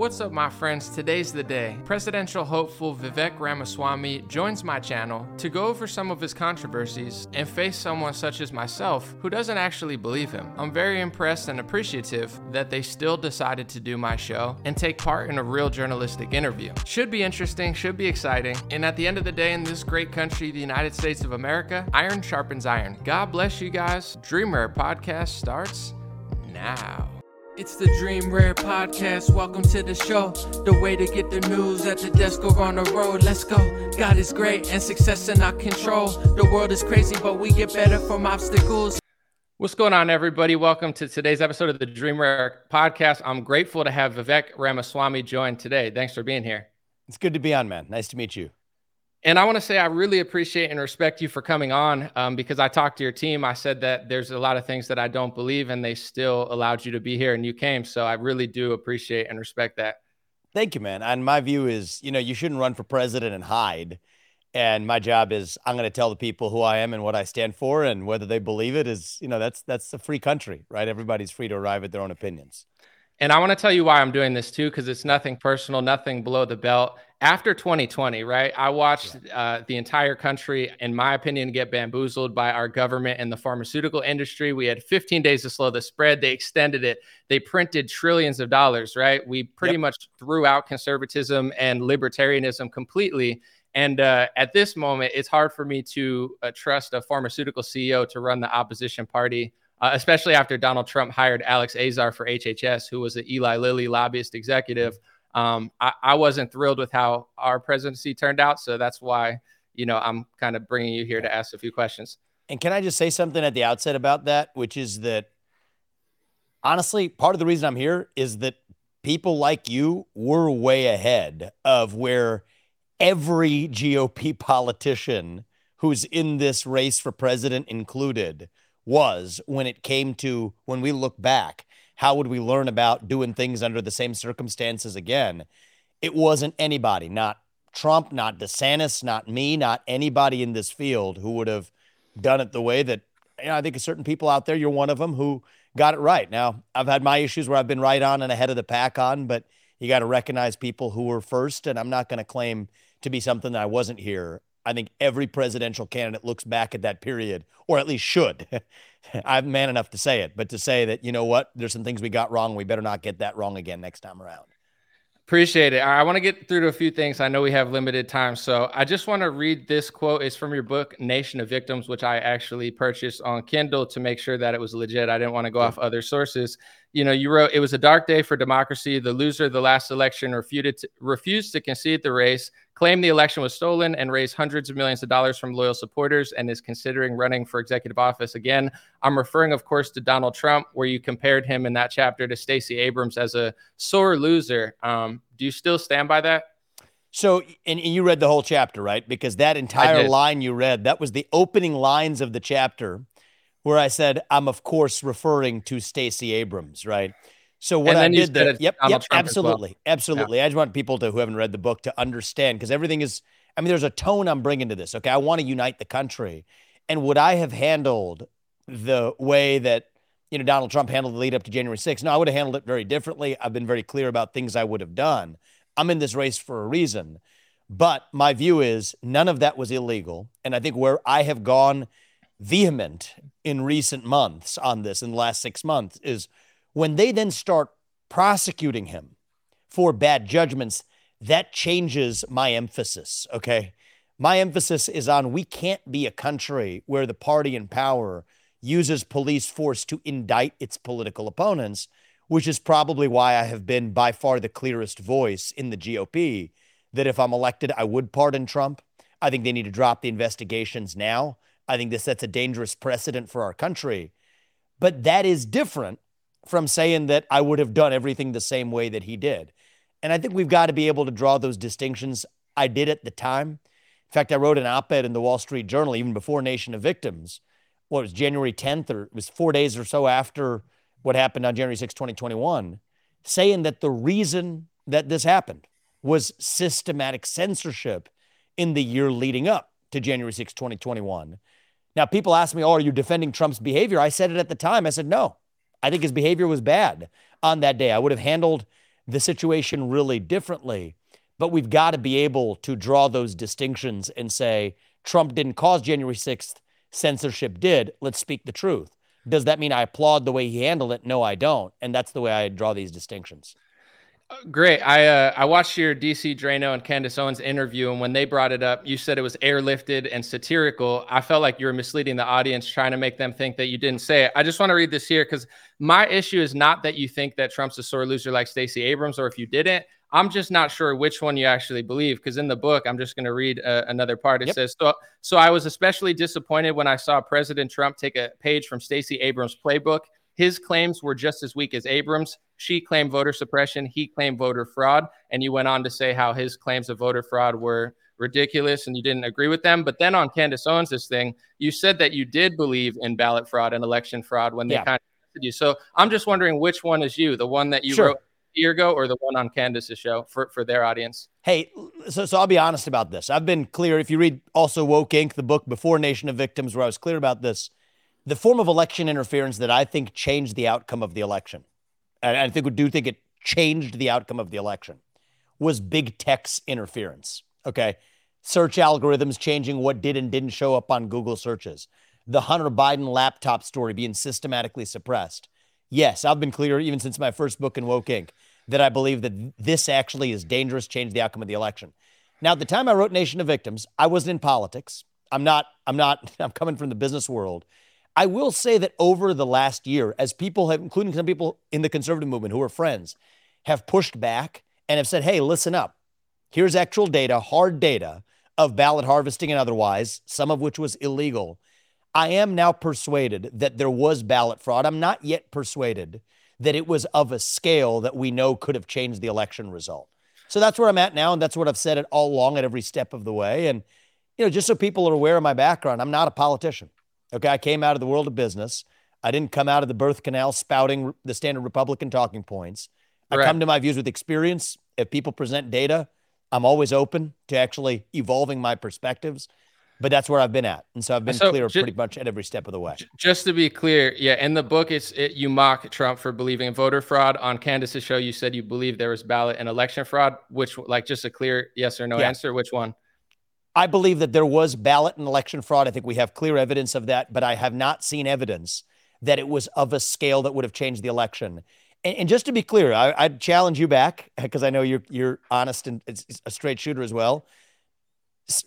What's up, my friends? Today's the day. Presidential hopeful Vivek Ramaswamy joins my channel to go over some of his controversies and face someone such as myself who doesn't actually believe him. I'm very impressed and appreciative that they still decided to do my show and take part in a real journalistic interview. Should be interesting, should be exciting, and at the end of the day, in this great country, the United States of America, iron sharpens iron. God bless you guys. Dreamer Podcast starts now. It's the Dream Rare Podcast. Welcome to the show. The way to get the news at the desk or on the road. Let's go. God is great and success in our control. The world is crazy, but we get better from obstacles. What's going on, everybody? Welcome to today's episode of the Dream Rare Podcast. I'm grateful to have Vivek Ramaswamy join today. Thanks for being here. It's good to be on, man. Nice to meet you. And I want to say I really appreciate and respect you for coming on um, because I talked to your team. I said that there's a lot of things that I don't believe, and they still allowed you to be here and you came. So I really do appreciate and respect that. Thank you, man. And my view is, you know, you shouldn't run for president and hide. And my job is I'm going to tell the people who I am and what I stand for, and whether they believe it is, you know, that's that's a free country, right? Everybody's free to arrive at their own opinions. And I want to tell you why I'm doing this too, because it's nothing personal, nothing below the belt. After 2020, right? I watched uh, the entire country, in my opinion, get bamboozled by our government and the pharmaceutical industry. We had 15 days to slow the spread. They extended it. They printed trillions of dollars, right? We pretty yep. much threw out conservatism and libertarianism completely. And uh, at this moment, it's hard for me to uh, trust a pharmaceutical CEO to run the opposition party uh, especially after Donald Trump hired Alex Azar for HHS, who was an Eli Lilly lobbyist executive. Um, I, I, wasn't thrilled with how our presidency turned out, so that's why you know I'm kind of bringing you here to ask a few questions. And can I just say something at the outset about that, which is that honestly, part of the reason I'm here is that people like you were way ahead of where every GOP politician who's in this race for president included was when it came to when we look back, how would we learn about doing things under the same circumstances again? It wasn't anybody, not Trump, not DeSantis, not me, not anybody in this field who would have done it the way that you know, I think certain people out there, you're one of them who got it right. Now, I've had my issues where I've been right on and ahead of the pack on, but you got to recognize people who were first. And I'm not going to claim to be something that I wasn't here I think every presidential candidate looks back at that period, or at least should. I'm man enough to say it, but to say that, you know what, there's some things we got wrong. We better not get that wrong again next time around. Appreciate it. I want to get through to a few things. I know we have limited time. So I just want to read this quote. It's from your book, Nation of Victims, which I actually purchased on Kindle to make sure that it was legit. I didn't want to go off other sources. You know, you wrote, it was a dark day for democracy. The loser of the last election refuted to, refused to concede the race claimed the election was stolen and raised hundreds of millions of dollars from loyal supporters and is considering running for executive office again. I'm referring, of course, to Donald Trump, where you compared him in that chapter to Stacey Abrams as a sore loser. Um, do you still stand by that? So, and, and you read the whole chapter, right? Because that entire line you read, that was the opening lines of the chapter where I said, I'm, of course, referring to Stacey Abrams, right? So what I did there, yep, Donald yep, Trump absolutely, well. absolutely. Yeah. I just want people to who haven't read the book to understand because everything is. I mean, there's a tone I'm bringing to this. Okay, I want to unite the country, and would I have handled the way that you know Donald Trump handled the lead up to January 6th? No, I would have handled it very differently. I've been very clear about things I would have done. I'm in this race for a reason, but my view is none of that was illegal, and I think where I have gone vehement in recent months on this in the last six months is when they then start prosecuting him for bad judgments, that changes my emphasis. Okay. My emphasis is on we can't be a country where the party in power uses police force to indict its political opponents, which is probably why I have been by far the clearest voice in the GOP that if I'm elected, I would pardon Trump. I think they need to drop the investigations now. I think this sets a dangerous precedent for our country. But that is different from saying that I would have done everything the same way that he did. And I think we've got to be able to draw those distinctions. I did at the time. In fact, I wrote an op ed in the Wall Street Journal even before Nation of Victims. What was January 10th, or it was four days or so after what happened on January 6, 2021, saying that the reason that this happened was systematic censorship in the year leading up to January 6, 2021. Now, people ask me, Oh, are you defending Trump's behavior? I said it at the time. I said, No, I think his behavior was bad on that day. I would have handled the situation really differently. But we've got to be able to draw those distinctions and say Trump didn't cause January 6th, censorship did. Let's speak the truth. Does that mean I applaud the way he handled it? No, I don't. And that's the way I draw these distinctions. Great. I uh, I watched your DC Draino and Candace Owens interview, and when they brought it up, you said it was airlifted and satirical. I felt like you were misleading the audience, trying to make them think that you didn't say it. I just want to read this here because my issue is not that you think that Trump's a sore loser like Stacey Abrams, or if you didn't, I'm just not sure which one you actually believe. Because in the book, I'm just going to read uh, another part. It yep. says, so, so I was especially disappointed when I saw President Trump take a page from Stacey Abrams' playbook his claims were just as weak as Abrams. She claimed voter suppression. He claimed voter fraud. And you went on to say how his claims of voter fraud were ridiculous and you didn't agree with them. But then on Candace Owens' thing, you said that you did believe in ballot fraud and election fraud when they yeah. contacted you. So I'm just wondering which one is you, the one that you sure. wrote a year ago or the one on Candace's show for, for their audience? Hey, so, so I'll be honest about this. I've been clear. If you read also Woke Inc., the book before Nation of Victims, where I was clear about this, the form of election interference that I think changed the outcome of the election, and I think we do think it changed the outcome of the election, was big tech's interference. Okay. Search algorithms changing what did and didn't show up on Google searches. The Hunter Biden laptop story being systematically suppressed. Yes, I've been clear even since my first book in Woke Inc. that I believe that this actually is dangerous, changed the outcome of the election. Now, at the time I wrote Nation of Victims, I wasn't in politics. I'm not, I'm not, I'm coming from the business world. I will say that over the last year, as people have, including some people in the conservative movement who are friends, have pushed back and have said, hey, listen up. Here's actual data, hard data of ballot harvesting and otherwise, some of which was illegal. I am now persuaded that there was ballot fraud. I'm not yet persuaded that it was of a scale that we know could have changed the election result. So that's where I'm at now. And that's what I've said it all along at every step of the way. And, you know, just so people are aware of my background, I'm not a politician. Okay. I came out of the world of business. I didn't come out of the birth canal spouting the standard Republican talking points. I come to my views with experience. If people present data, I'm always open to actually evolving my perspectives. But that's where I've been at, and so I've been so clear just, pretty much at every step of the way. Just to be clear, yeah, in the book, it's it, you mock Trump for believing in voter fraud. On Candace's show, you said you believe there was ballot and election fraud. Which, like, just a clear yes or no yeah. answer. Which one? I believe that there was ballot and election fraud. I think we have clear evidence of that, but I have not seen evidence that it was of a scale that would have changed the election. And, and just to be clear, I, would challenge you back because I know you're you're honest and a straight shooter as well.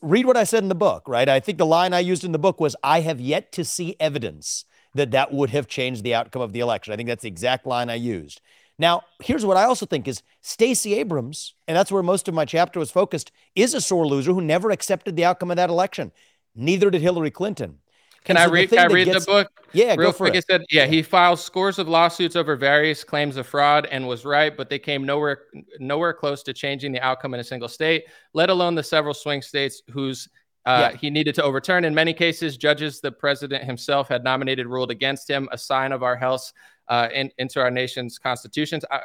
Read what I said in the book, right? I think the line I used in the book was, "I have yet to see evidence that that would have changed the outcome of the election." I think that's the exact line I used. Now, here's what I also think is Stacey Abrams, and that's where most of my chapter was focused, is a sore loser who never accepted the outcome of that election. Neither did Hillary Clinton. Can I read? I read gets, the book? Yeah, real quick. It. said, yeah, he filed scores of lawsuits over various claims of fraud and was right, but they came nowhere, nowhere close to changing the outcome in a single state, let alone the several swing states whose uh, yeah. he needed to overturn. In many cases, judges the president himself had nominated ruled against him, a sign of our health uh, in, into our nation's constitutions. I,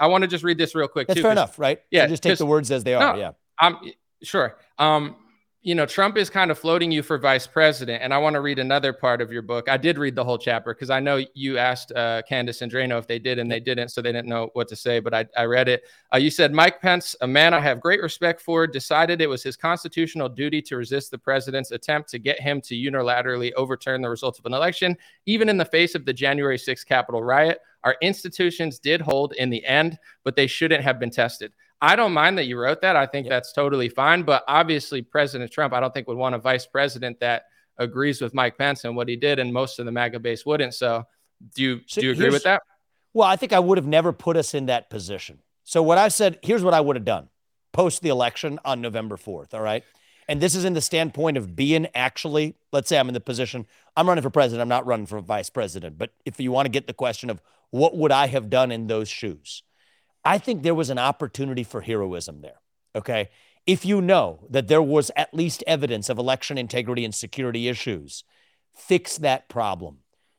I want to just read this real quick. That's too, fair enough, right? Yeah, so just take the words as they are. No, yeah, I'm sure. Um, you know, Trump is kind of floating you for vice president. And I want to read another part of your book. I did read the whole chapter because I know you asked uh, Candace and Draino if they did, and they didn't. So they didn't know what to say, but I, I read it. Uh, you said Mike Pence, a man I have great respect for, decided it was his constitutional duty to resist the president's attempt to get him to unilaterally overturn the results of an election, even in the face of the January 6th Capitol riot. Our institutions did hold in the end, but they shouldn't have been tested. I don't mind that you wrote that. I think yep. that's totally fine. But obviously, President Trump, I don't think would want a vice president that agrees with Mike Pence and what he did, and most of the MAGA base wouldn't. So, do you so do you agree with that? Well, I think I would have never put us in that position. So, what I said, here's what I would have done post the election on November 4th. All right. And this is in the standpoint of being actually, let's say I'm in the position, I'm running for president, I'm not running for vice president. But if you want to get the question of what would I have done in those shoes? I think there was an opportunity for heroism there. Okay. If you know that there was at least evidence of election integrity and security issues, fix that problem.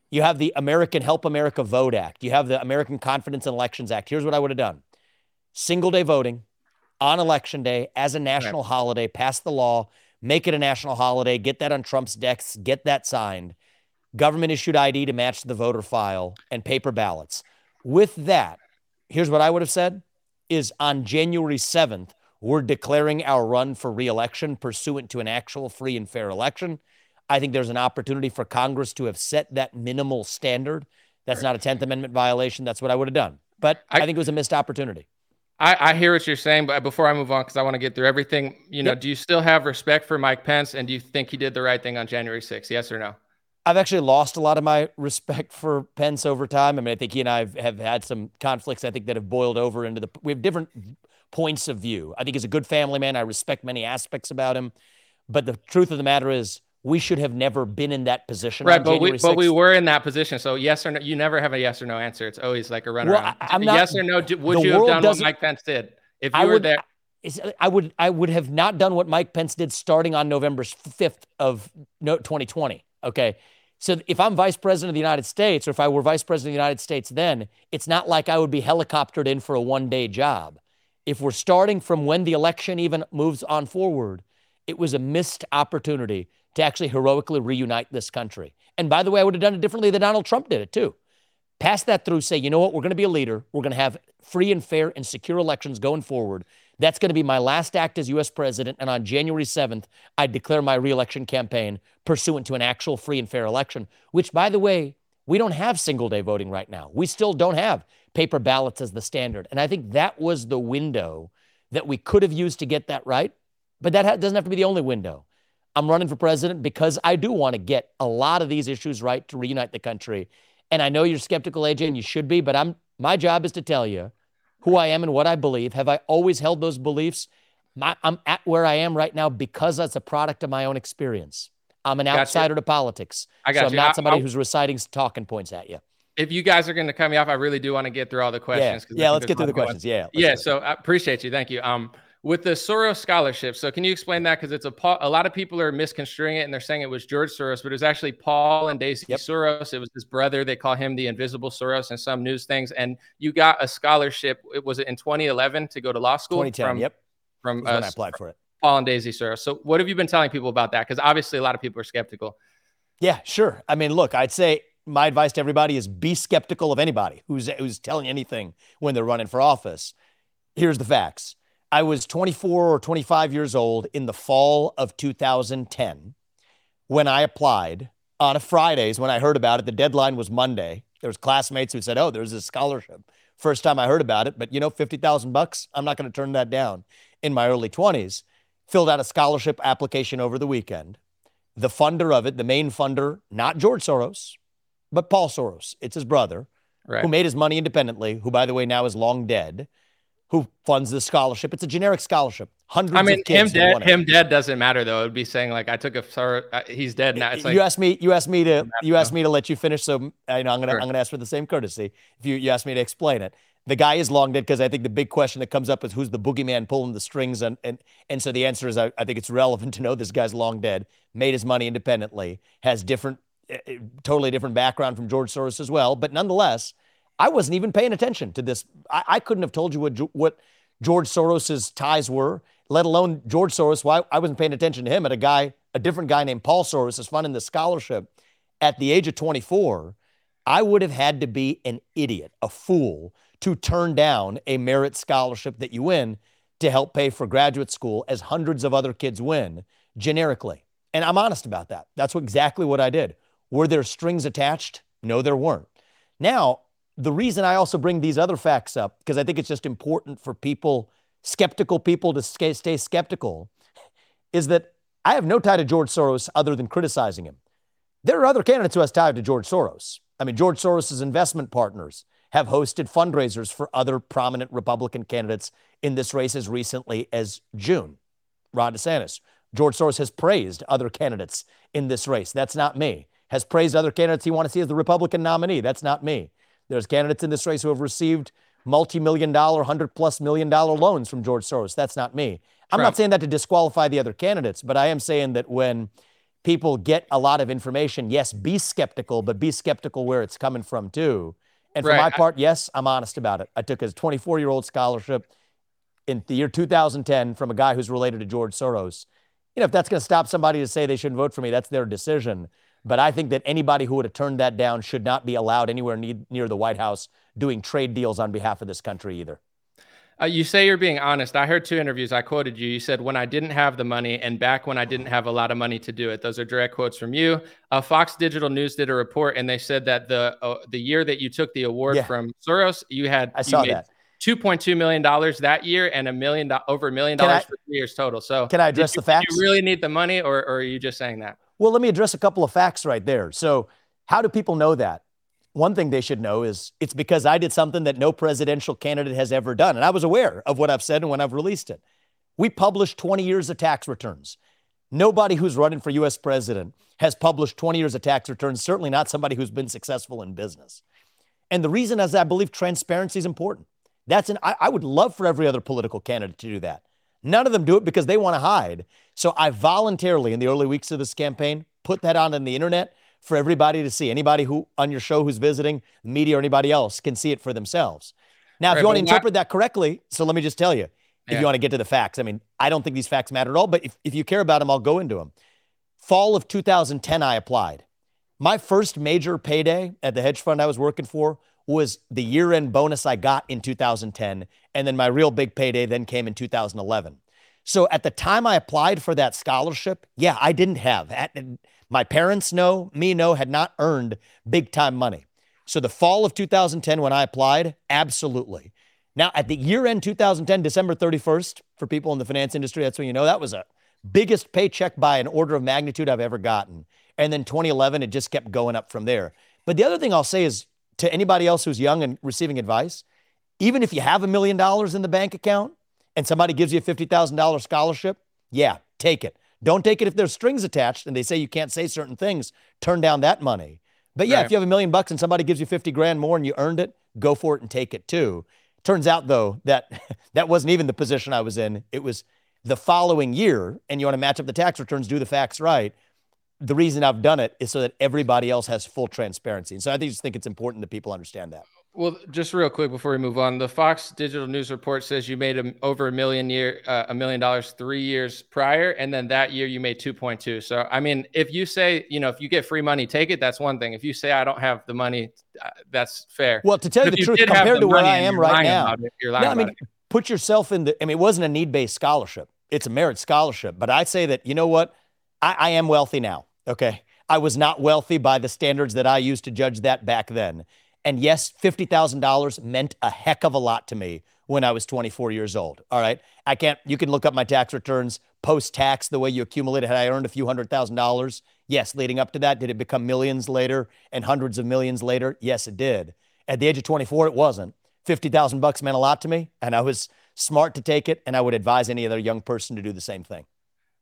You have the American Help America Vote Act. You have the American Confidence in Elections Act. Here's what I would have done single day voting on election day as a national right. holiday, pass the law, make it a national holiday, get that on Trump's decks, get that signed. Government issued ID to match the voter file and paper ballots. With that, here's what I would have said is on January 7th, we're declaring our run for reelection pursuant to an actual free and fair election. I think there's an opportunity for Congress to have set that minimal standard. That's not a 10th Amendment violation. That's what I would have done. But I, I think it was a missed opportunity. I, I, hear what you're saying, but before I move on, because I want to get through everything, you know, yep. do you still have respect for Mike Pence, and do you think he did the right thing on January 6th? Yes or no? I've actually lost a lot of my respect for Pence over time. I mean, I think he and I have, have had some conflicts. I think that have boiled over into the. We have different points of view. I think he's a good family man. I respect many aspects about him, but the truth of the matter is, we should have never been in that position. Right, but we 6th. but we were in that position. So yes or no, you never have a yes or no answer. It's always like a runaround. Well, I'm not, yes or no. Would you have done what Mike Pence did if you I were would, there? I would I would have not done what Mike Pence did starting on November 5th of 2020. Okay. So if I'm vice president of the United States, or if I were vice president of the United States then, it's not like I would be helicoptered in for a one day job. If we're starting from when the election even moves on forward, it was a missed opportunity to actually heroically reunite this country. And by the way, I would have done it differently than Donald Trump did it too. Pass that through, say, you know what, we're going to be a leader. We're going to have free and fair and secure elections going forward. That's going to be my last act as U.S. president. And on January 7th, I declare my reelection campaign pursuant to an actual free and fair election, which, by the way, we don't have single day voting right now. We still don't have paper ballots as the standard. And I think that was the window that we could have used to get that right. But that doesn't have to be the only window. I'm running for president because I do want to get a lot of these issues right to reunite the country. And I know you're skeptical, AJ, and you should be, but I'm my job is to tell you who I am and what I believe. Have I always held those beliefs? My, I'm at where I am right now because that's a product of my own experience. I'm an outsider to politics. I got so I'm you. not somebody I, who's reciting talking points at you. If you guys are going to cut me off, I really do want to get through all the questions. Yeah, yeah let's get through the questions. Yeah. Yeah. So I appreciate you. Thank you. Um, with the Soros scholarship. So can you explain that? Because it's a a lot of people are misconstruing it and they're saying it was George Soros, but it was actually Paul and Daisy yep. Soros. It was his brother. They call him the invisible Soros and some news things. And you got a scholarship. It was in 2011 to go to law school. 2010. From, yep. From uh, when I applied for it. Paul and Daisy Soros. So what have you been telling people about that? Because obviously a lot of people are skeptical. Yeah, sure. I mean, look, I'd say my advice to everybody is be skeptical of anybody who's who's telling anything when they're running for office. Here's the facts I was 24 or 25 years old in the fall of 2010 when I applied on a Fridays when I heard about it. The deadline was Monday. There was classmates who said, "Oh, there's a scholarship." First time I heard about it, but you know, 50,000 bucks, I'm not going to turn that down. In my early 20s, filled out a scholarship application over the weekend. The funder of it, the main funder, not George Soros, but Paul Soros. It's his brother, right. who made his money independently, who by the way now is long dead who funds the scholarship. It's a generic scholarship. Hundreds. I mean, him dead. Him dead doesn't matter though. It would be saying like I took a uh, he's dead now. It's like you asked me. You asked me to. You asked me to let you finish. So I know I'm gonna. Sure. I'm gonna ask for the same courtesy. If you you asked me to explain it, the guy is long dead because I think the big question that comes up is who's the boogeyman pulling the strings, and and and so the answer is I, I think it's relevant to know this guy's long dead, made his money independently, has different, uh, totally different background from George Soros as well, but nonetheless. I wasn't even paying attention to this. I, I couldn't have told you what what George Soros's ties were, let alone George Soros. Why I wasn't paying attention to him at a guy, a different guy named Paul Soros is funding the scholarship at the age of 24. I would have had to be an idiot, a fool, to turn down a merit scholarship that you win to help pay for graduate school as hundreds of other kids win generically. And I'm honest about that. That's what, exactly what I did. Were there strings attached? No, there weren't. Now, the reason I also bring these other facts up, because I think it's just important for people, skeptical people, to stay, skeptical, is that I have no tie to George Soros other than criticizing him. There are other candidates who has tied to George Soros. I mean, George Soros' investment partners have hosted fundraisers for other prominent Republican candidates in this race as recently as June. Ron DeSantis. George Soros has praised other candidates in this race. That's not me. Has praised other candidates he wants to see as the Republican nominee. That's not me. There's candidates in this race who have received multi-million dollar, hundred plus million dollar loans from George Soros. That's not me. I'm not saying that to disqualify the other candidates, but I am saying that when people get a lot of information, yes, be skeptical, but be skeptical where it's coming from too. And for right. my part, yes, I'm honest about it. I took a 24 year old scholarship in the year 2010 from a guy who's related to George Soros. You know, if that's going to stop somebody to say they shouldn't vote for me, that's their decision. But I think that anybody who would have turned that down should not be allowed anywhere near the White House doing trade deals on behalf of this country either. Uh, you say you're being honest. I heard two interviews. I quoted you. You said, when I didn't have the money and back when I didn't have a lot of money to do it. Those are direct quotes from you. Uh, Fox Digital News did a report and they said that the uh, the year that you took the award yeah. from Soros, you had I saw that. $2.2 million that year and a million over a million dollars for three years total. So can I address you, the facts? Do you really need the money or, or are you just saying that? Well, let me address a couple of facts right there. So how do people know that? One thing they should know is it's because I did something that no presidential candidate has ever done. And I was aware of what I've said and when I've released it. We published 20 years of tax returns. Nobody who's running for US president has published 20 years of tax returns, certainly not somebody who's been successful in business. And the reason is I believe transparency is important. That's an I, I would love for every other political candidate to do that. None of them do it because they want to hide. So I voluntarily, in the early weeks of this campaign, put that on on the internet for everybody to see. Anybody who on your show who's visiting, media or anybody else can see it for themselves. Now, if you want to interpret that correctly, so let me just tell you, if yeah. you want to get to the facts, I mean, I don't think these facts matter at all, but if, if you care about them, I'll go into them. Fall of 2010, I applied. My first major payday at the hedge fund I was working for was the year end bonus I got in 2010. And then my real big payday then came in 2011. So at the time I applied for that scholarship, yeah, I didn't have. My parents know, me know, had not earned big time money. So the fall of 2010, when I applied, absolutely. Now, at the year end 2010, December 31st, for people in the finance industry, that's when you know that was a biggest paycheck by an order of magnitude I've ever gotten. And then 2011, it just kept going up from there. But the other thing I'll say is to anybody else who's young and receiving advice, even if you have a million dollars in the bank account and somebody gives you a $50,000 scholarship, yeah, take it. Don't take it if there's strings attached and they say you can't say certain things. Turn down that money. But yeah, right. if you have a million bucks and somebody gives you 50 grand more and you earned it, go for it and take it too. Turns out though that that wasn't even the position I was in. It was the following year, and you want to match up the tax returns, do the facts right. The reason I've done it is so that everybody else has full transparency. And so I just think it's important that people understand that. Well, just real quick before we move on, the Fox Digital News report says you made a, over a million year uh, a million dollars three years prior, and then that year you made two point two. So, I mean, if you say you know if you get free money, take it. That's one thing. If you say I don't have the money, uh, that's fair. Well, to tell you the truth, compared to where I am right now, it, no, I mean, put yourself in the. I mean, it wasn't a need based scholarship; it's a merit scholarship. But I say that you know what, I, I am wealthy now. Okay, I was not wealthy by the standards that I used to judge that back then. And yes, $50,000 meant a heck of a lot to me when I was 24 years old. All right. I can't, you can look up my tax returns post tax, the way you accumulated. Had I earned a few hundred thousand dollars? Yes. Leading up to that, did it become millions later and hundreds of millions later? Yes, it did. At the age of 24, it wasn't. 50,000 bucks meant a lot to me, and I was smart to take it. And I would advise any other young person to do the same thing.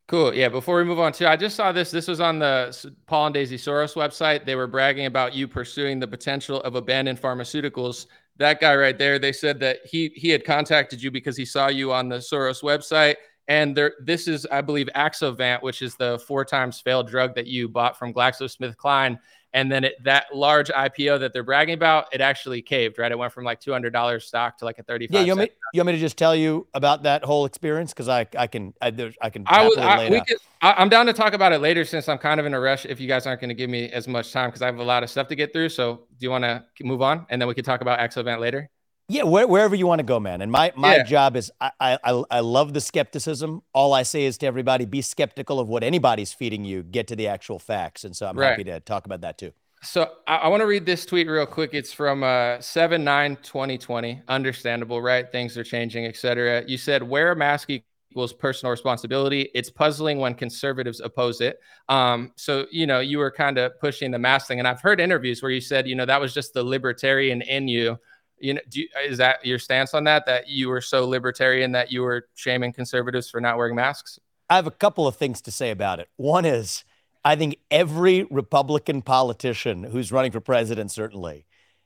Cool. Yeah. Before we move on to, I just saw this. This was on the Paul and Daisy Soros website. They were bragging about you pursuing the potential of abandoned pharmaceuticals. That guy right there, they said that he he had contacted you because he saw you on the Soros website. And there, this is, I believe, Axovant, which is the four times failed drug that you bought from GlaxoSmithKline and then it, that large IPO that they're bragging about, it actually caved, right? It went from like two hundred dollars stock to like a thirty. Yeah, you want, me, you want me to just tell you about that whole experience because I I can I, I can. I, would, I we could, I, am down to talk about it later since I'm kind of in a rush. If you guys aren't going to give me as much time because I have a lot of stuff to get through, so do you want to move on and then we can talk about Axovant later? Yeah, where, wherever you want to go, man. And my my yeah. job is I, I I love the skepticism. All I say is to everybody, be skeptical of what anybody's feeding you. Get to the actual facts, and so I'm right. happy to talk about that too. So I, I want to read this tweet real quick. It's from uh, 7 9 2020. Understandable, right? Things are changing, etc. You said wear a mask equals personal responsibility. It's puzzling when conservatives oppose it. Um, so, you know, you were kind of pushing the mask thing. And I've heard interviews where you said, you know, that was just the libertarian in you. You know, you, is that your stance on that? That you were so libertarian that you were shaming conservatives for not wearing masks? I have a couple of things to say about it. One is, I think every Republican politician who's running for president, certainly,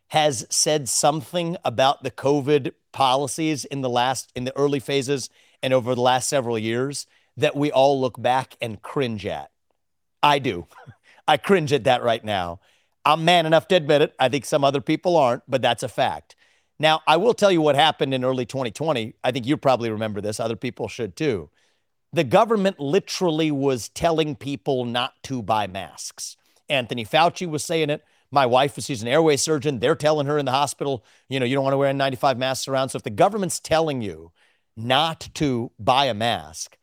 has said something about the COVID policies in the last, in the early phases and over the last several years that we all look back and cringe at. I do. I cringe at that right now. I'm man enough to admit it. I think some other people aren't, but that's a fact. Now, I will tell you what happened in early 2020. I think you probably remember this. Other people should too the government literally was telling people not to buy masks. Anthony Fauci was saying it. My wife, she's an airway surgeon. They're telling her in the hospital, you know, you don't want to wear N95 masks around. So if the government's telling you not to buy a mask,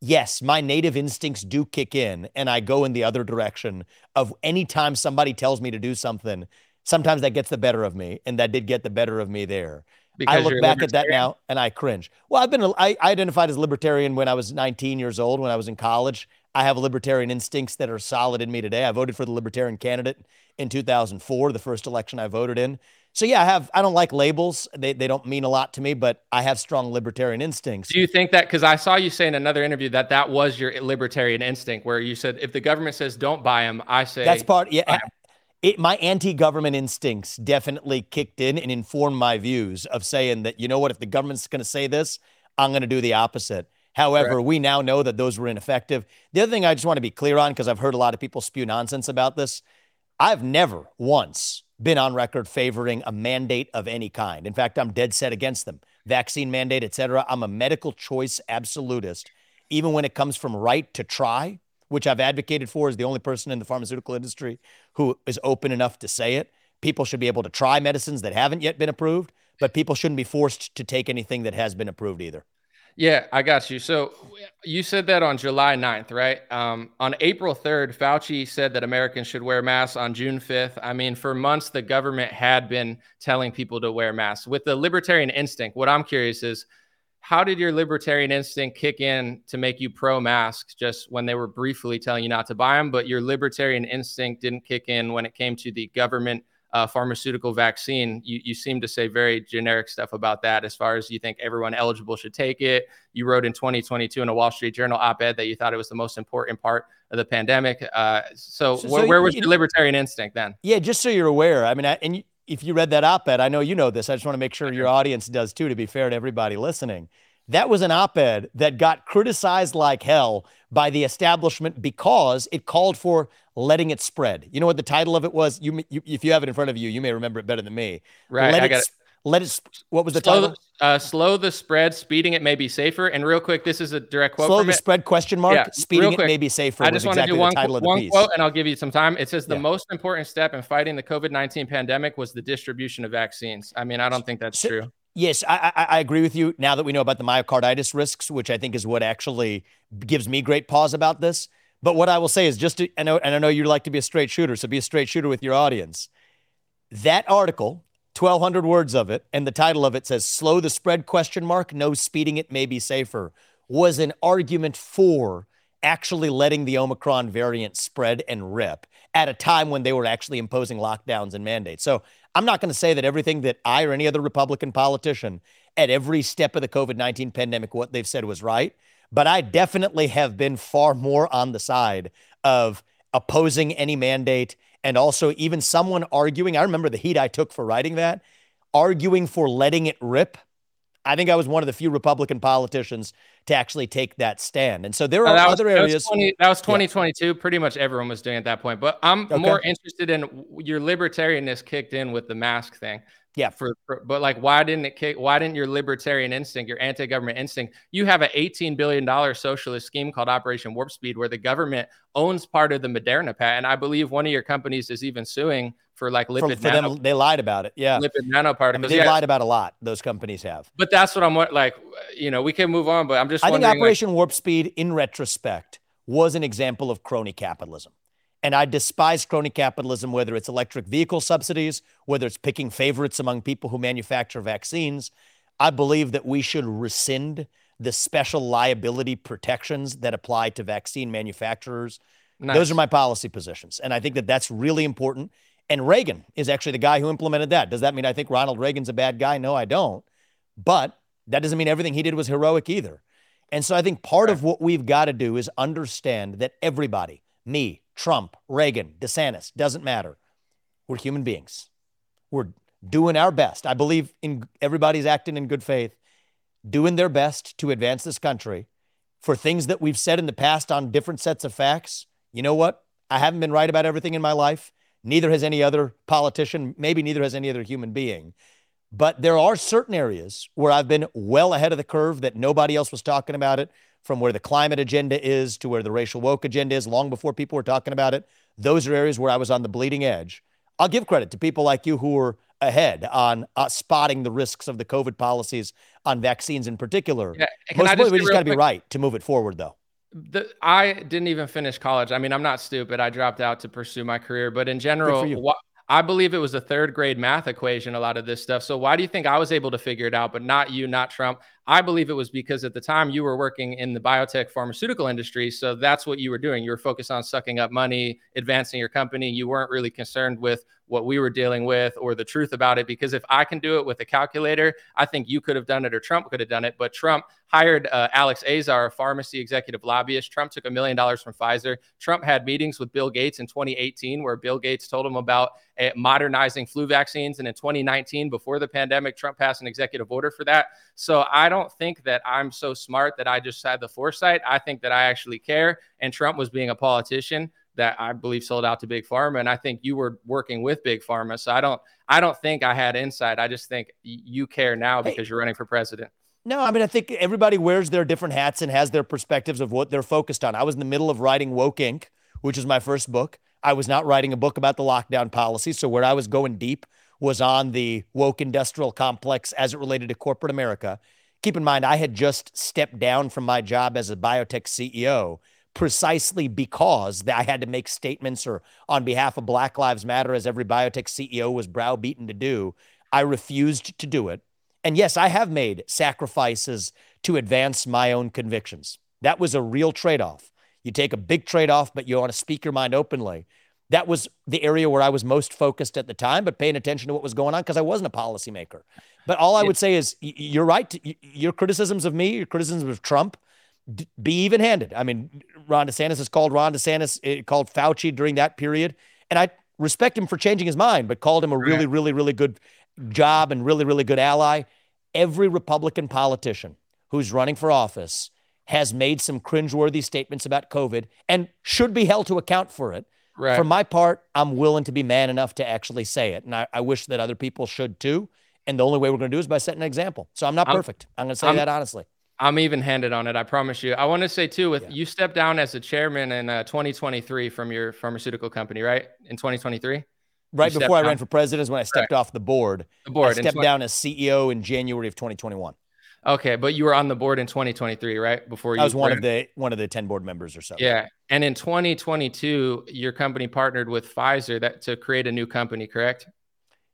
yes, my native instincts do kick in and I go in the other direction of anytime somebody tells me to do something, sometimes that gets the better of me. And that did get the better of me there. Because I look back at that now and I cringe. Well, I've been, I, I identified as libertarian when I was 19 years old, when I was in college. I have libertarian instincts that are solid in me today. I voted for the libertarian candidate in 2004, the first election I voted in. So yeah, I have. I don't like labels. They they don't mean a lot to me, but I have strong libertarian instincts. Do you think that? Because I saw you say in another interview that that was your libertarian instinct, where you said if the government says don't buy them, I say that's part. Yeah, it, my anti-government instincts definitely kicked in and informed my views of saying that you know what, if the government's going to say this, I'm going to do the opposite. However, we now know that those were ineffective. The other thing I just want to be clear on, because I've heard a lot of people spew nonsense about this, I've never once been on record favoring a mandate of any kind. In fact, I'm dead set against them. Vaccine mandate, et cetera. I'm a medical choice absolutist, even when it comes from right to try, which I've advocated for as the only person in the pharmaceutical industry who is open enough to say it. People should be able to try medicines that haven't yet been approved, but people shouldn't be forced to take anything that has been approved either. Yeah, I got you. So you said that on July 9th, right? Um, on April 3rd, Fauci said that Americans should wear masks on June 5th. I mean, for months, the government had been telling people to wear masks. With the libertarian instinct, what I'm curious is how did your libertarian instinct kick in to make you pro mask just when they were briefly telling you not to buy them? But your libertarian instinct didn't kick in when it came to the government uh, pharmaceutical vaccine, you, you seem to say very generic stuff about that as far as you think everyone eligible should take it. You wrote in 2022 in a Wall Street Journal op ed that you thought it was the most important part of the pandemic. Uh, so, so, where, so where was you, your libertarian instinct then? Yeah, just so you're aware. I mean, I, and you, if you read that op ed, I know you know this. I just want to make sure your mm-hmm. audience does too, to be fair to everybody listening. That was an op ed that got criticized like hell by the establishment because it called for letting it spread. You know what the title of it was? You, you if you have it in front of you, you may remember it better than me. Right. Let I got it, Let it. What was the slow, title? Uh, slow the spread. Speeding it may be safer. And real quick, this is a direct quote. Slow the it. spread? Question mark. Yeah, speeding it may be safer. I just want exactly to do one, one quote, and I'll give you some time. It says the yeah. most important step in fighting the COVID nineteen pandemic was the distribution of vaccines. I mean, I don't think that's so, true. Yes, I, I, I, agree with you. Now that we know about the myocarditis risks, which I think is what actually gives me great pause about this. But what I will say is just to, I know, and I know you like to be a straight shooter, so be a straight shooter with your audience. That article, 1,200 words of it, and the title of it says "Slow the spread?" Question mark. No speeding it may be safer. Was an argument for actually letting the Omicron variant spread and rip at a time when they were actually imposing lockdowns and mandates. So I'm not going to say that everything that I or any other Republican politician at every step of the COVID 19 pandemic, what they've said was right. But I definitely have been far more on the side of opposing any mandate and also even someone arguing. I remember the heat I took for writing that, arguing for letting it rip I think I was one of the few Republican politicians to actually take that stand. And so there are was, other areas. That was, 20, that was 2022. Yeah. Pretty much everyone was doing at that point. But I'm okay. more interested in your libertarianness kicked in with the mask thing. Yeah. For, for, but like, why didn't it kick? Why didn't your libertarian instinct, your anti-government instinct? You have an 18 billion dollar socialist scheme called Operation Warp Speed, where the government owns part of the Moderna patent. I believe one of your companies is even suing for like lipid. For, for nano, them, they lied about it. Yeah, lipid nanoparticles. I mean, they yeah. lied about a lot. Those companies have. But that's what I'm like. You know, we can move on, but I'm just. I think Operation like, Warp Speed, in retrospect, was an example of crony capitalism. And I despise crony capitalism, whether it's electric vehicle subsidies, whether it's picking favorites among people who manufacture vaccines. I believe that we should rescind the special liability protections that apply to vaccine manufacturers. Nice. Those are my policy positions. And I think that that's really important. And Reagan is actually the guy who implemented that. Does that mean I think Ronald Reagan's a bad guy? No, I don't. But that doesn't mean everything he did was heroic either. And so I think part of what we've got to do is understand that everybody, me, Trump, Reagan, DeSantis, doesn't matter. We're human beings. We're doing our best. I believe in everybody's acting in good faith, doing their best to advance this country for things that we've said in the past on different sets of facts. You know what? I haven't been right about everything in my life. Neither has any other politician, maybe neither has any other human being. But there are certain areas where I've been well ahead of the curve that nobody else was talking about it, from where the climate agenda is to where the racial woke agenda is, long before people were talking about it. Those are areas where I was on the bleeding edge. I'll give credit to people like you who were ahead on uh, spotting the risks of the COVID policies on vaccines in particular. Yeah. Most importantly, we just got to be right to move it forward, though. The, I didn't even finish college. I mean, I'm not stupid. I dropped out to pursue my career, but in general, wh- I believe it was a third grade math equation, a lot of this stuff. So why do you think I was able to figure it out, but not you, not Trump? I believe it was because at the time you were working in the biotech pharmaceutical industry. So that's what you were doing. You were focused on sucking up money, advancing your company. You weren't really concerned with what we were dealing with or the truth about it. Because if I can do it with a calculator, I think you could have done it or Trump could have done it. But Trump hired uh, Alex Azar, a pharmacy executive lobbyist. Trump took a million dollars from Pfizer. Trump had meetings with Bill Gates in 2018 where Bill Gates told him about uh, modernizing flu vaccines. And in 2019, before the pandemic, Trump passed an executive order for that. So I don't think that I'm so smart that I just had the foresight. I think that I actually care. And Trump was being a politician that I believe sold out to Big Pharma, and I think you were working with Big Pharma. So I don't, I don't think I had insight. I just think you care now because hey, you're running for president. No, I mean I think everybody wears their different hats and has their perspectives of what they're focused on. I was in the middle of writing Woke Inc., which is my first book. I was not writing a book about the lockdown policy, so where I was going deep was on the woke industrial complex as it related to corporate America. Keep in mind, I had just stepped down from my job as a biotech CEO precisely because I had to make statements or on behalf of Black Lives Matter, as every biotech CEO was browbeaten to do. I refused to do it. And yes, I have made sacrifices to advance my own convictions. That was a real trade off. You take a big trade off, but you want to speak your mind openly. That was the area where I was most focused at the time, but paying attention to what was going on because I wasn't a policymaker. But all I would say is you're right. Your criticisms of me, your criticisms of Trump, be even handed. I mean, Ron DeSantis has called Ron DeSantis, eh, called Fauci during that period. And I respect him for changing his mind, but called him a really, really, really good job and really, really good ally. Every Republican politician who's running for office has made some cringeworthy statements about COVID and should be held to account for it. Right. For my part, I'm willing to be man enough to actually say it. And I, I wish that other people should too. And the only way we're going to do is by setting an example. So I'm not I'm, perfect. I'm going to say I'm, that honestly. I'm even handed on it. I promise you. I want to say too, with yeah. you stepped down as a chairman in uh, 2023 from your pharmaceutical company, right? In 2023. Right you before I down. ran for president is when I stepped right. off the board. The board. I stepped 20- down as CEO in January of 2021. Okay, but you were on the board in 2023, right? Before you I was one ran. of the one of the 10 board members or so. Yeah. And in 2022, your company partnered with Pfizer that to create a new company, correct?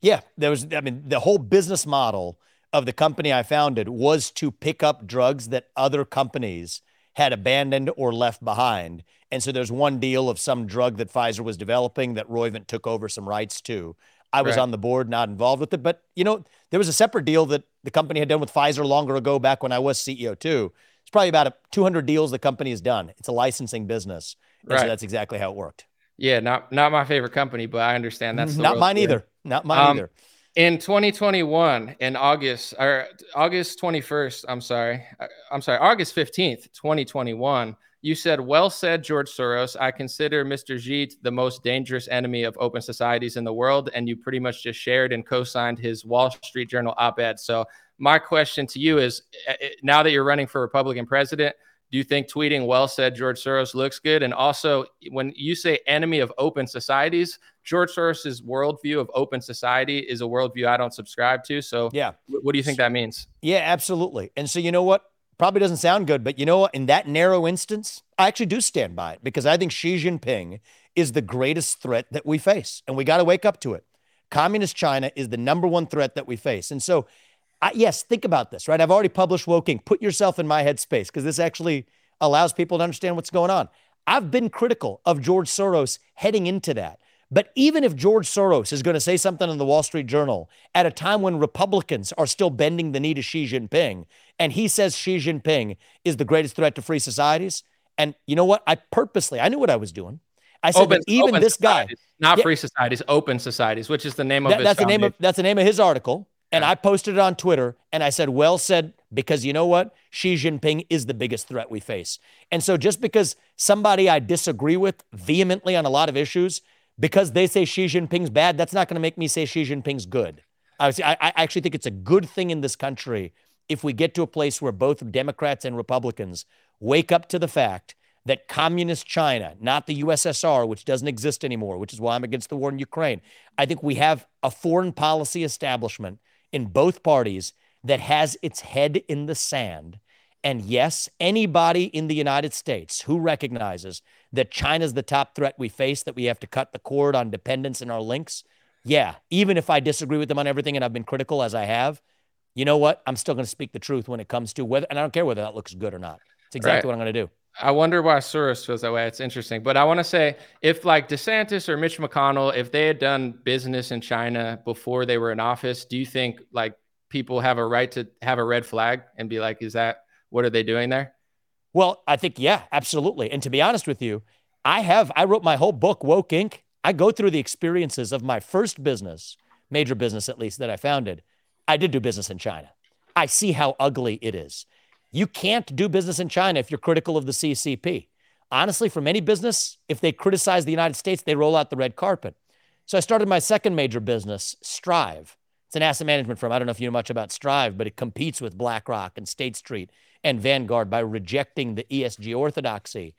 Yeah, there was I mean the whole business model of the company I founded was to pick up drugs that other companies had abandoned or left behind. And so there's one deal of some drug that Pfizer was developing that Roivant took over some rights to. I was right. on the board, not involved with it. But, you know, there was a separate deal that the company had done with Pfizer longer ago, back when I was CEO too. It's probably about a 200 deals the company has done. It's a licensing business. And right. so that's exactly how it worked. Yeah, not not my favorite company, but I understand that's not mine either. Not mine um, either. In 2021, in August or August 21st, I'm sorry, I'm sorry, August 15th, 2021, you said, Well said, George Soros. I consider Mr. Xi the most dangerous enemy of open societies in the world. And you pretty much just shared and co signed his Wall Street Journal op ed. So, my question to you is uh, uh, now that you're running for Republican president, do you think tweeting well said George Soros looks good? And also, when you say enemy of open societies, George Soros's worldview of open society is a worldview I don't subscribe to. So, yeah, what do you think that means? Yeah, absolutely. And so, you know what? Probably doesn't sound good, but you know what? In that narrow instance, I actually do stand by it because I think Xi Jinping is the greatest threat that we face, and we got to wake up to it. Communist China is the number one threat that we face. And so, I, yes, think about this, right? I've already published Woke Inc. Put yourself in my headspace because this actually allows people to understand what's going on. I've been critical of George Soros heading into that. But even if George Soros is going to say something in the Wall Street Journal at a time when Republicans are still bending the knee to Xi Jinping, and he says Xi Jinping is the greatest threat to free societies, and you know what? I purposely, I knew what I was doing. I said, open, even this guy, not yeah, free societies, open societies, which is the name of that, that's the name of that's the name of his article. And I posted it on Twitter and I said, well said, because you know what? Xi Jinping is the biggest threat we face. And so just because somebody I disagree with vehemently on a lot of issues, because they say Xi Jinping's bad, that's not going to make me say Xi Jinping's good. I, I actually think it's a good thing in this country if we get to a place where both Democrats and Republicans wake up to the fact that communist China, not the USSR, which doesn't exist anymore, which is why I'm against the war in Ukraine. I think we have a foreign policy establishment in both parties that has its head in the sand. And yes, anybody in the United States who recognizes that China's the top threat we face, that we have to cut the cord on dependence in our links, yeah, even if I disagree with them on everything and I've been critical as I have, you know what? I'm still going to speak the truth when it comes to whether, and I don't care whether that looks good or not. It's exactly right. what I'm going to do. I wonder why Soros feels that way. It's interesting. But I want to say if like DeSantis or Mitch McConnell, if they had done business in China before they were in office, do you think like people have a right to have a red flag and be like, is that what are they doing there? Well, I think, yeah, absolutely. And to be honest with you, I have, I wrote my whole book, Woke Inc. I go through the experiences of my first business, major business at least, that I founded. I did do business in China. I see how ugly it is. You can't do business in China if you're critical of the CCP. Honestly, from any business, if they criticize the United States, they roll out the red carpet. So I started my second major business, Strive. It's an asset management firm. I don't know if you know much about Strive, but it competes with BlackRock and State Street and Vanguard by rejecting the ESG orthodoxy.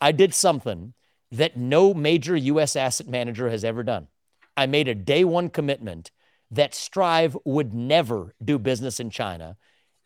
I did something that no major US asset manager has ever done. I made a day one commitment that Strive would never do business in China.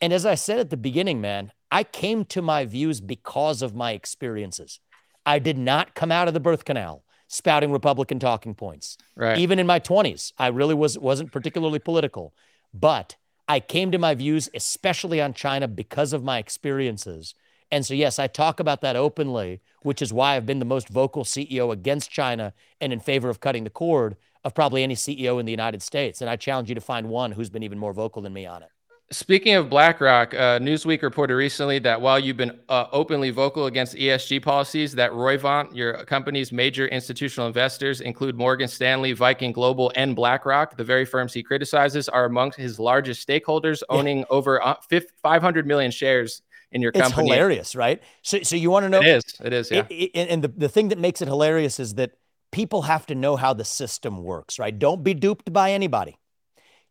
And as I said at the beginning, man, I came to my views because of my experiences. I did not come out of the birth canal spouting Republican talking points. Right. Even in my 20s, I really was wasn't particularly political, but I came to my views especially on China because of my experiences. And so yes, I talk about that openly, which is why I've been the most vocal CEO against China and in favor of cutting the cord of probably any CEO in the United States. And I challenge you to find one who's been even more vocal than me on it. Speaking of BlackRock, uh, Newsweek reported recently that while you've been uh, openly vocal against ESG policies, that Roivant, your company's major institutional investors, include Morgan Stanley, Viking Global, and BlackRock, the very firms he criticizes, are among his largest stakeholders, owning yeah. over uh, 500 million shares in your company. It's hilarious, right? So, so you want to know? It is. It is. Yeah. It, it, and the, the thing that makes it hilarious is that people have to know how the system works, right? Don't be duped by anybody.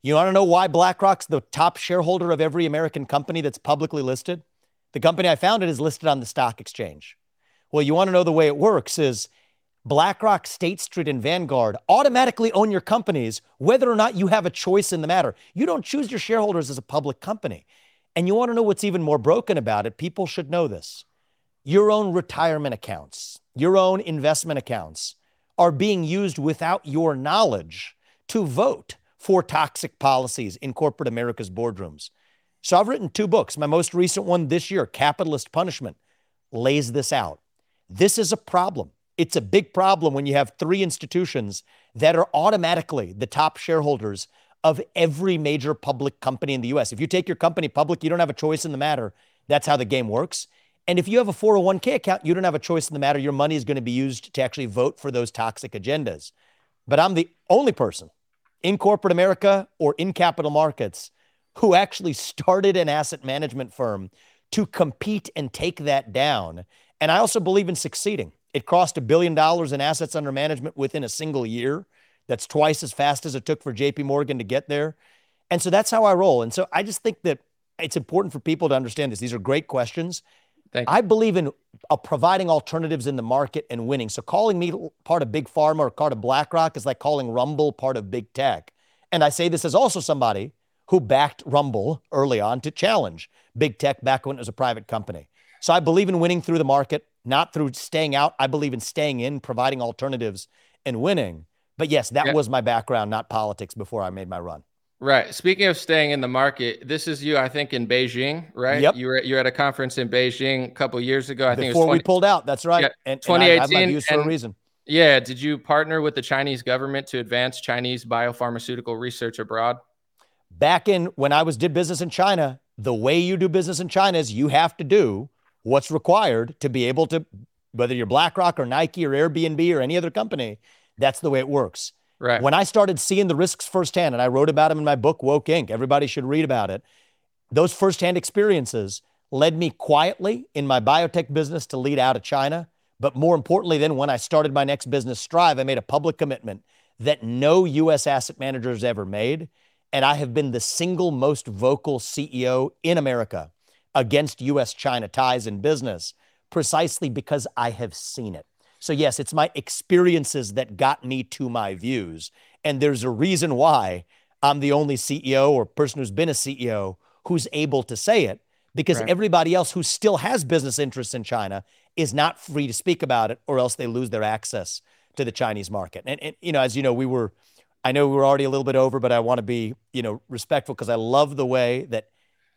You want to know why BlackRock's the top shareholder of every American company that's publicly listed? The company I founded is listed on the stock exchange. Well, you want to know the way it works is BlackRock, State Street, and Vanguard automatically own your companies, whether or not you have a choice in the matter. You don't choose your shareholders as a public company. And you want to know what's even more broken about it? People should know this. Your own retirement accounts, your own investment accounts are being used without your knowledge to vote for toxic policies in corporate America's boardrooms. So I've written two books. My most recent one this year, Capitalist Punishment, lays this out. This is a problem. It's a big problem when you have three institutions that are automatically the top shareholders of every major public company in the US. If you take your company public, you don't have a choice in the matter. That's how the game works. And if you have a 401k account, you don't have a choice in the matter. Your money is going to be used to actually vote for those toxic agendas. But I'm the only person in corporate America or in capital markets who actually started an asset management firm to compete and take that down. And I also believe in succeeding. It crossed a billion dollars in assets under management within a single year. That's twice as fast as it took for JP Morgan to get there. And so that's how I roll. And so I just think that it's important for people to understand this. These are great questions. I believe in uh, providing alternatives in the market and winning. So calling me part of Big Pharma or part of BlackRock is like calling Rumble part of Big Tech. And I say this as also somebody who backed Rumble early on to challenge Big Tech back when it was a private company. So I believe in winning through the market, not through staying out. I believe in staying in, providing alternatives and winning. But yes, that yeah. was my background, not politics before I made my run. Right. Speaking of staying in the market, this is you, I think, in Beijing, right? Yep. You were you were at a conference in Beijing a couple years ago. I Before think before 20, we pulled out. That's right. Yeah, and 2018. And I views for a reason. Yeah. Did you partner with the Chinese government to advance Chinese biopharmaceutical research abroad? Back in when I was did business in China, the way you do business in China is you have to do what's required to be able to, whether you're BlackRock or Nike or Airbnb or any other company, that's the way it works. Right. When I started seeing the risks firsthand, and I wrote about them in my book, Woke Inc., everybody should read about it. Those firsthand experiences led me quietly in my biotech business to lead out of China. But more importantly, then when I started my next business, Strive, I made a public commitment that no US asset manager has ever made. And I have been the single most vocal CEO in America against US China ties in business, precisely because I have seen it. So, yes, it's my experiences that got me to my views. And there's a reason why I'm the only CEO or person who's been a CEO who's able to say it because right. everybody else who still has business interests in China is not free to speak about it or else they lose their access to the Chinese market. And, and you know, as you know, we were, I know we were already a little bit over, but I want to be, you know, respectful because I love the way that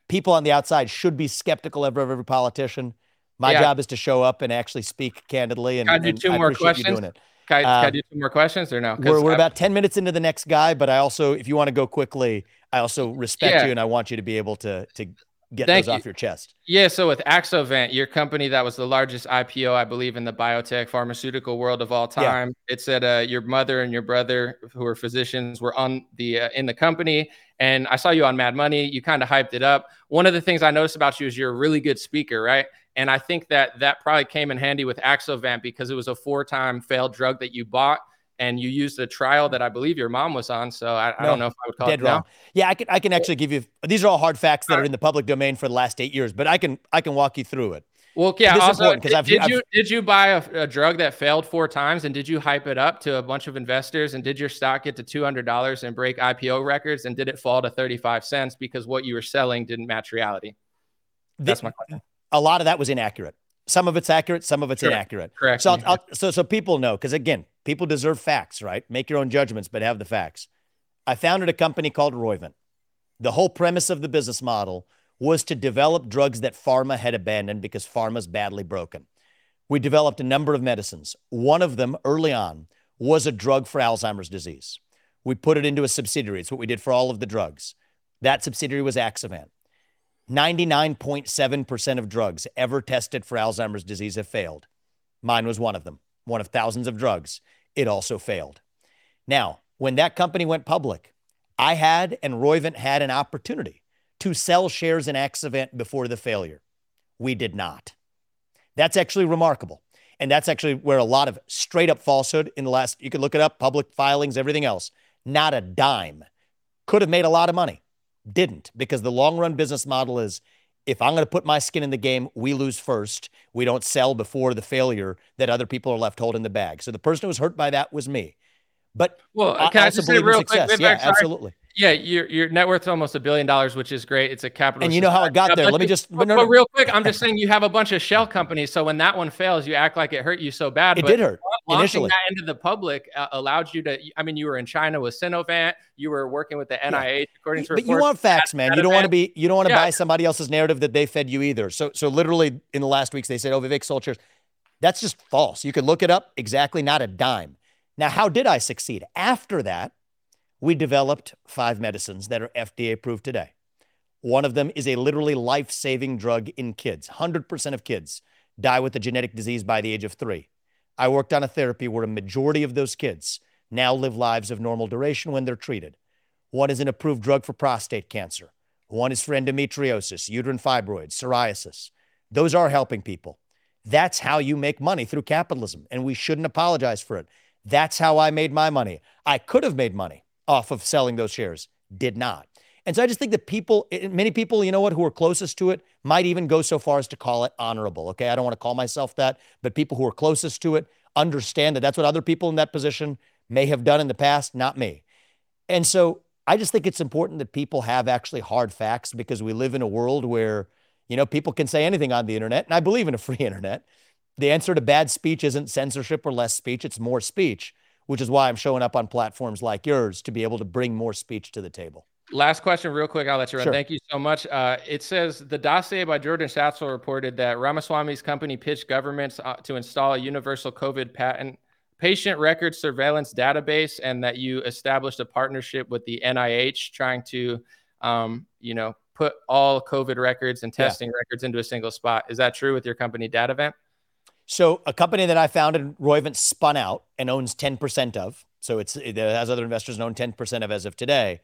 people on the outside should be skeptical of every politician. My yeah. job is to show up and actually speak candidly. And, Can I do two more questions? Can I, can I, do two more questions or no? We're, we're about 10 minutes into the next guy, but I also, if you want to go quickly, I also respect yeah. you and I want you to be able to, to get Thank those you. off your chest. Yeah. So with Axovant, your company that was the largest IPO, I believe, in the biotech pharmaceutical world of all time. Yeah. It said uh, your mother and your brother, who are physicians, were on the uh, in the company. And I saw you on Mad Money. You kind of hyped it up. One of the things I noticed about you is you're a really good speaker, right? And I think that that probably came in handy with Axovant because it was a four-time failed drug that you bought and you used a trial that I believe your mom was on. So I, I don't know if I would call dead it wrong. Now. Yeah, I can I can actually give you these are all hard facts that are uh, in the public domain for the last eight years, but I can I can walk you through it. Well, yeah. This also, did, I've, did I've, you did you buy a, a, drug that failed four times, and did you hype it up to a bunch of investors, and did your stock get to two hundred dollars and break IPO records, and did it fall to thirty five cents because what you were selling didn't match reality? That's the, my question. A lot of that was inaccurate. Some of it's accurate, some of it's sure. inaccurate. Correct. So, I'll, I'll, so, so people know because again, people deserve facts, right? Make your own judgments, but have the facts. I founded a company called Roivant. The whole premise of the business model was to develop drugs that pharma had abandoned because pharma's badly broken. We developed a number of medicines. One of them, early on, was a drug for Alzheimer's disease. We put it into a subsidiary. It's what we did for all of the drugs. That subsidiary was Axovant. 99.7% of drugs ever tested for Alzheimer's disease have failed. Mine was one of them, one of thousands of drugs. It also failed. Now, when that company went public, I had and Roivant had an opportunity to sell shares in Axovant before the failure. We did not. That's actually remarkable. And that's actually where a lot of straight up falsehood in the last, you could look it up, public filings, everything else, not a dime. Could have made a lot of money. Didn't, because the long run business model is if I'm going to put my skin in the game, we lose first. We don't sell before the failure that other people are left holding the bag. So the person who was hurt by that was me. But well, can I, I just say real quick? Yeah, absolutely. Yeah, your your net worth is almost a billion dollars, which is great. It's a capital. And you know how it got there. Let me just. But, no, no. but, real quick, I'm just saying you have a bunch of shell companies. So when that one fails, you act like it hurt you so bad. It did hurt initially. that into the public uh, allowed you to. I mean, you were in China with Sinovant. You were working with the NIH, yeah. according to. But you want facts, man. You don't want to be. You don't want to yeah. buy somebody else's narrative that they fed you either. So so literally in the last weeks they said, "Oh, Vivek sold shares." That's just false. You can look it up. Exactly, not a dime. Now, how did I succeed? After that, we developed five medicines that are FDA approved today. One of them is a literally life saving drug in kids. 100% of kids die with a genetic disease by the age of three. I worked on a therapy where a majority of those kids now live lives of normal duration when they're treated. One is an approved drug for prostate cancer. One is for endometriosis, uterine fibroids, psoriasis. Those are helping people. That's how you make money through capitalism, and we shouldn't apologize for it. That's how I made my money. I could have made money off of selling those shares, did not. And so I just think that people, eh, eh, many people, you know what, who are closest to it might even go so far as to call it honorable. Okay. I don't want to call myself that, but people who are closest to it understand that that's what other people in that position may have done in the past, not me. And so I just think it's important that people have actually hard facts because we live in a world where, you know, people can say anything on the internet. And I believe in a free internet. The answer to bad speech isn't censorship or less speech, it's more speech, which is why I'm showing up on platforms like yours to be able to bring more speech to the table. Last question, real quick. I'll let you run. Sure. Thank you so much. Uh, it says the dossier by Jordan Schachtel reported that Ramaswamy's company pitched governments uh, to install a universal COVID patent patient record surveillance database, and that you established a partnership with the NIH, trying to, um, you know, put all COVID records and testing yeah. records into a single spot. Is that true with your company, Datavant? So a company that I founded, Roivant spun out and owns 10% of. So it's it has other investors and own 10% of as of today.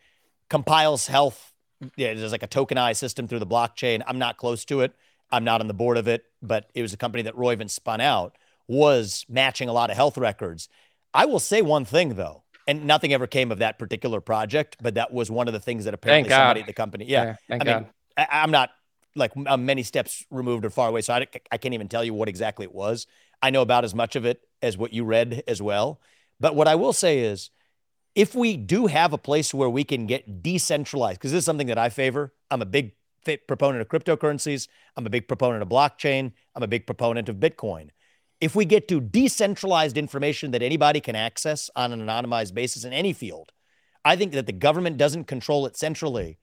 Compiles health. Yeah, there's like a tokenized system through the blockchain. I'm not close to it. I'm not on the board of it, but it was a company that Roivant spun out, was matching a lot of health records. I will say one thing though, and nothing ever came of that particular project, but that was one of the things that apparently somebody at the company. Yeah. yeah I God. mean, I, I'm not like uh, many steps removed or far away. So I, I can't even tell you what exactly it was. I know about as much of it as what you read as well. But what I will say is, if we do have a place where we can get decentralized, because this is something that I favor, I'm a big proponent of cryptocurrencies. I'm a big proponent of blockchain. I'm a big proponent of Bitcoin. If we get to decentralized information that anybody can access on an anonymized basis in any field, I think that the government doesn't control it centrally.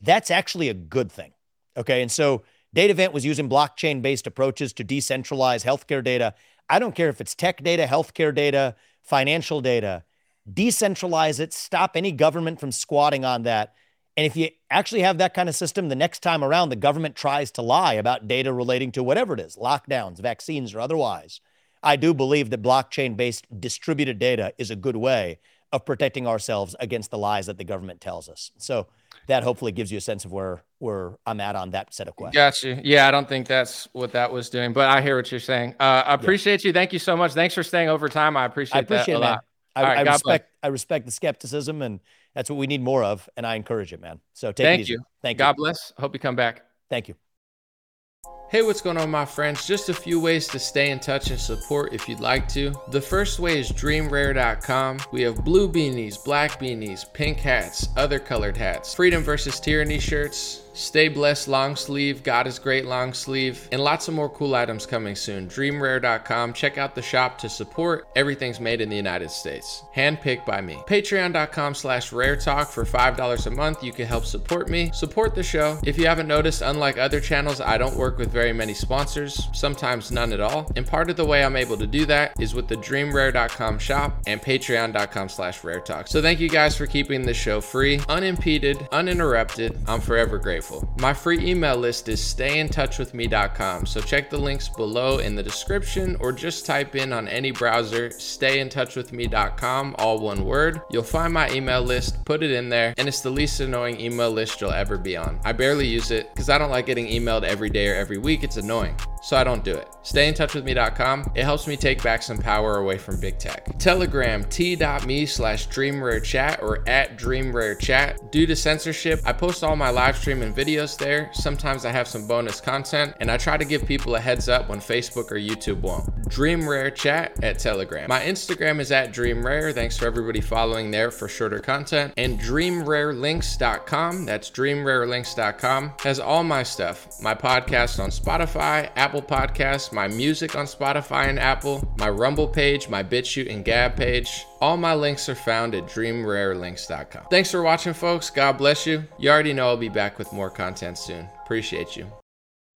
That's actually a good thing. Okay. And so Datavant was using blockchain based approaches to decentralize healthcare data. I don't care if it's tech data, healthcare data, financial data. Decentralize it, stop any government from squatting on that. And if you actually have that kind of system, the next time around, the government tries to lie about data relating to whatever it is lockdowns, vaccines, or otherwise. I do believe that blockchain based distributed data is a good way of protecting ourselves against the lies that the government tells us. So that hopefully gives you a sense of where where I'm at on that set of questions. Got you. Yeah, I don't think that's what that was doing, but I hear what you're saying. Uh, I appreciate yeah. you. Thank you so much. Thanks for staying over time. I appreciate, I appreciate that a it, lot. I, right, I respect. I respect the skepticism, and that's what we need more of. And I encourage it, man. So take Thank it easy. You. Thank you. God bless. Hope you come back. Thank you. Hey, what's going on, my friends? Just a few ways to stay in touch and support if you'd like to. The first way is dreamrare.com. We have blue beanies, black beanies, pink hats, other colored hats, freedom versus tyranny shirts, Stay blessed long sleeve, God is great long sleeve, and lots of more cool items coming soon. Dreamrare.com. Check out the shop to support. Everything's made in the United States. Handpicked by me. Patreon.com slash rare talk for $5 a month. You can help support me, support the show. If you haven't noticed, unlike other channels, I don't work with very many sponsors, sometimes none at all. And part of the way I'm able to do that is with the dreamrare.com shop and patreon.com slash rare talk. So thank you guys for keeping the show free, unimpeded, uninterrupted. I'm forever grateful My free email list is stayintouchwithme.com, so check the links below in the description or just type in on any browser stayintouchwithme.com, all one word. You'll find my email list, put it in there, and it's the least annoying email list you'll ever be on. I barely use it because I don't like getting emailed every day or every week, it's annoying so I don't do it. StayInTouchWithMe.com. It helps me take back some power away from big tech. Telegram, t.me slash dreamrarechat or at dreamrarechat. Due to censorship, I post all my live stream and videos there. Sometimes I have some bonus content, and I try to give people a heads up when Facebook or YouTube won't. DreamRareChat at Telegram. My Instagram is at DreamRare. Thanks for everybody following there for shorter content. And DreamRareLinks.com. That's DreamRareLinks.com. Has all my stuff. My podcast on Spotify, Apple Apple Podcasts, my music on Spotify and Apple, my Rumble page, my BitChute and Gab page. All my links are found at dreamrarelinks.com. Thanks for watching, folks. God bless you. You already know I'll be back with more content soon. Appreciate you.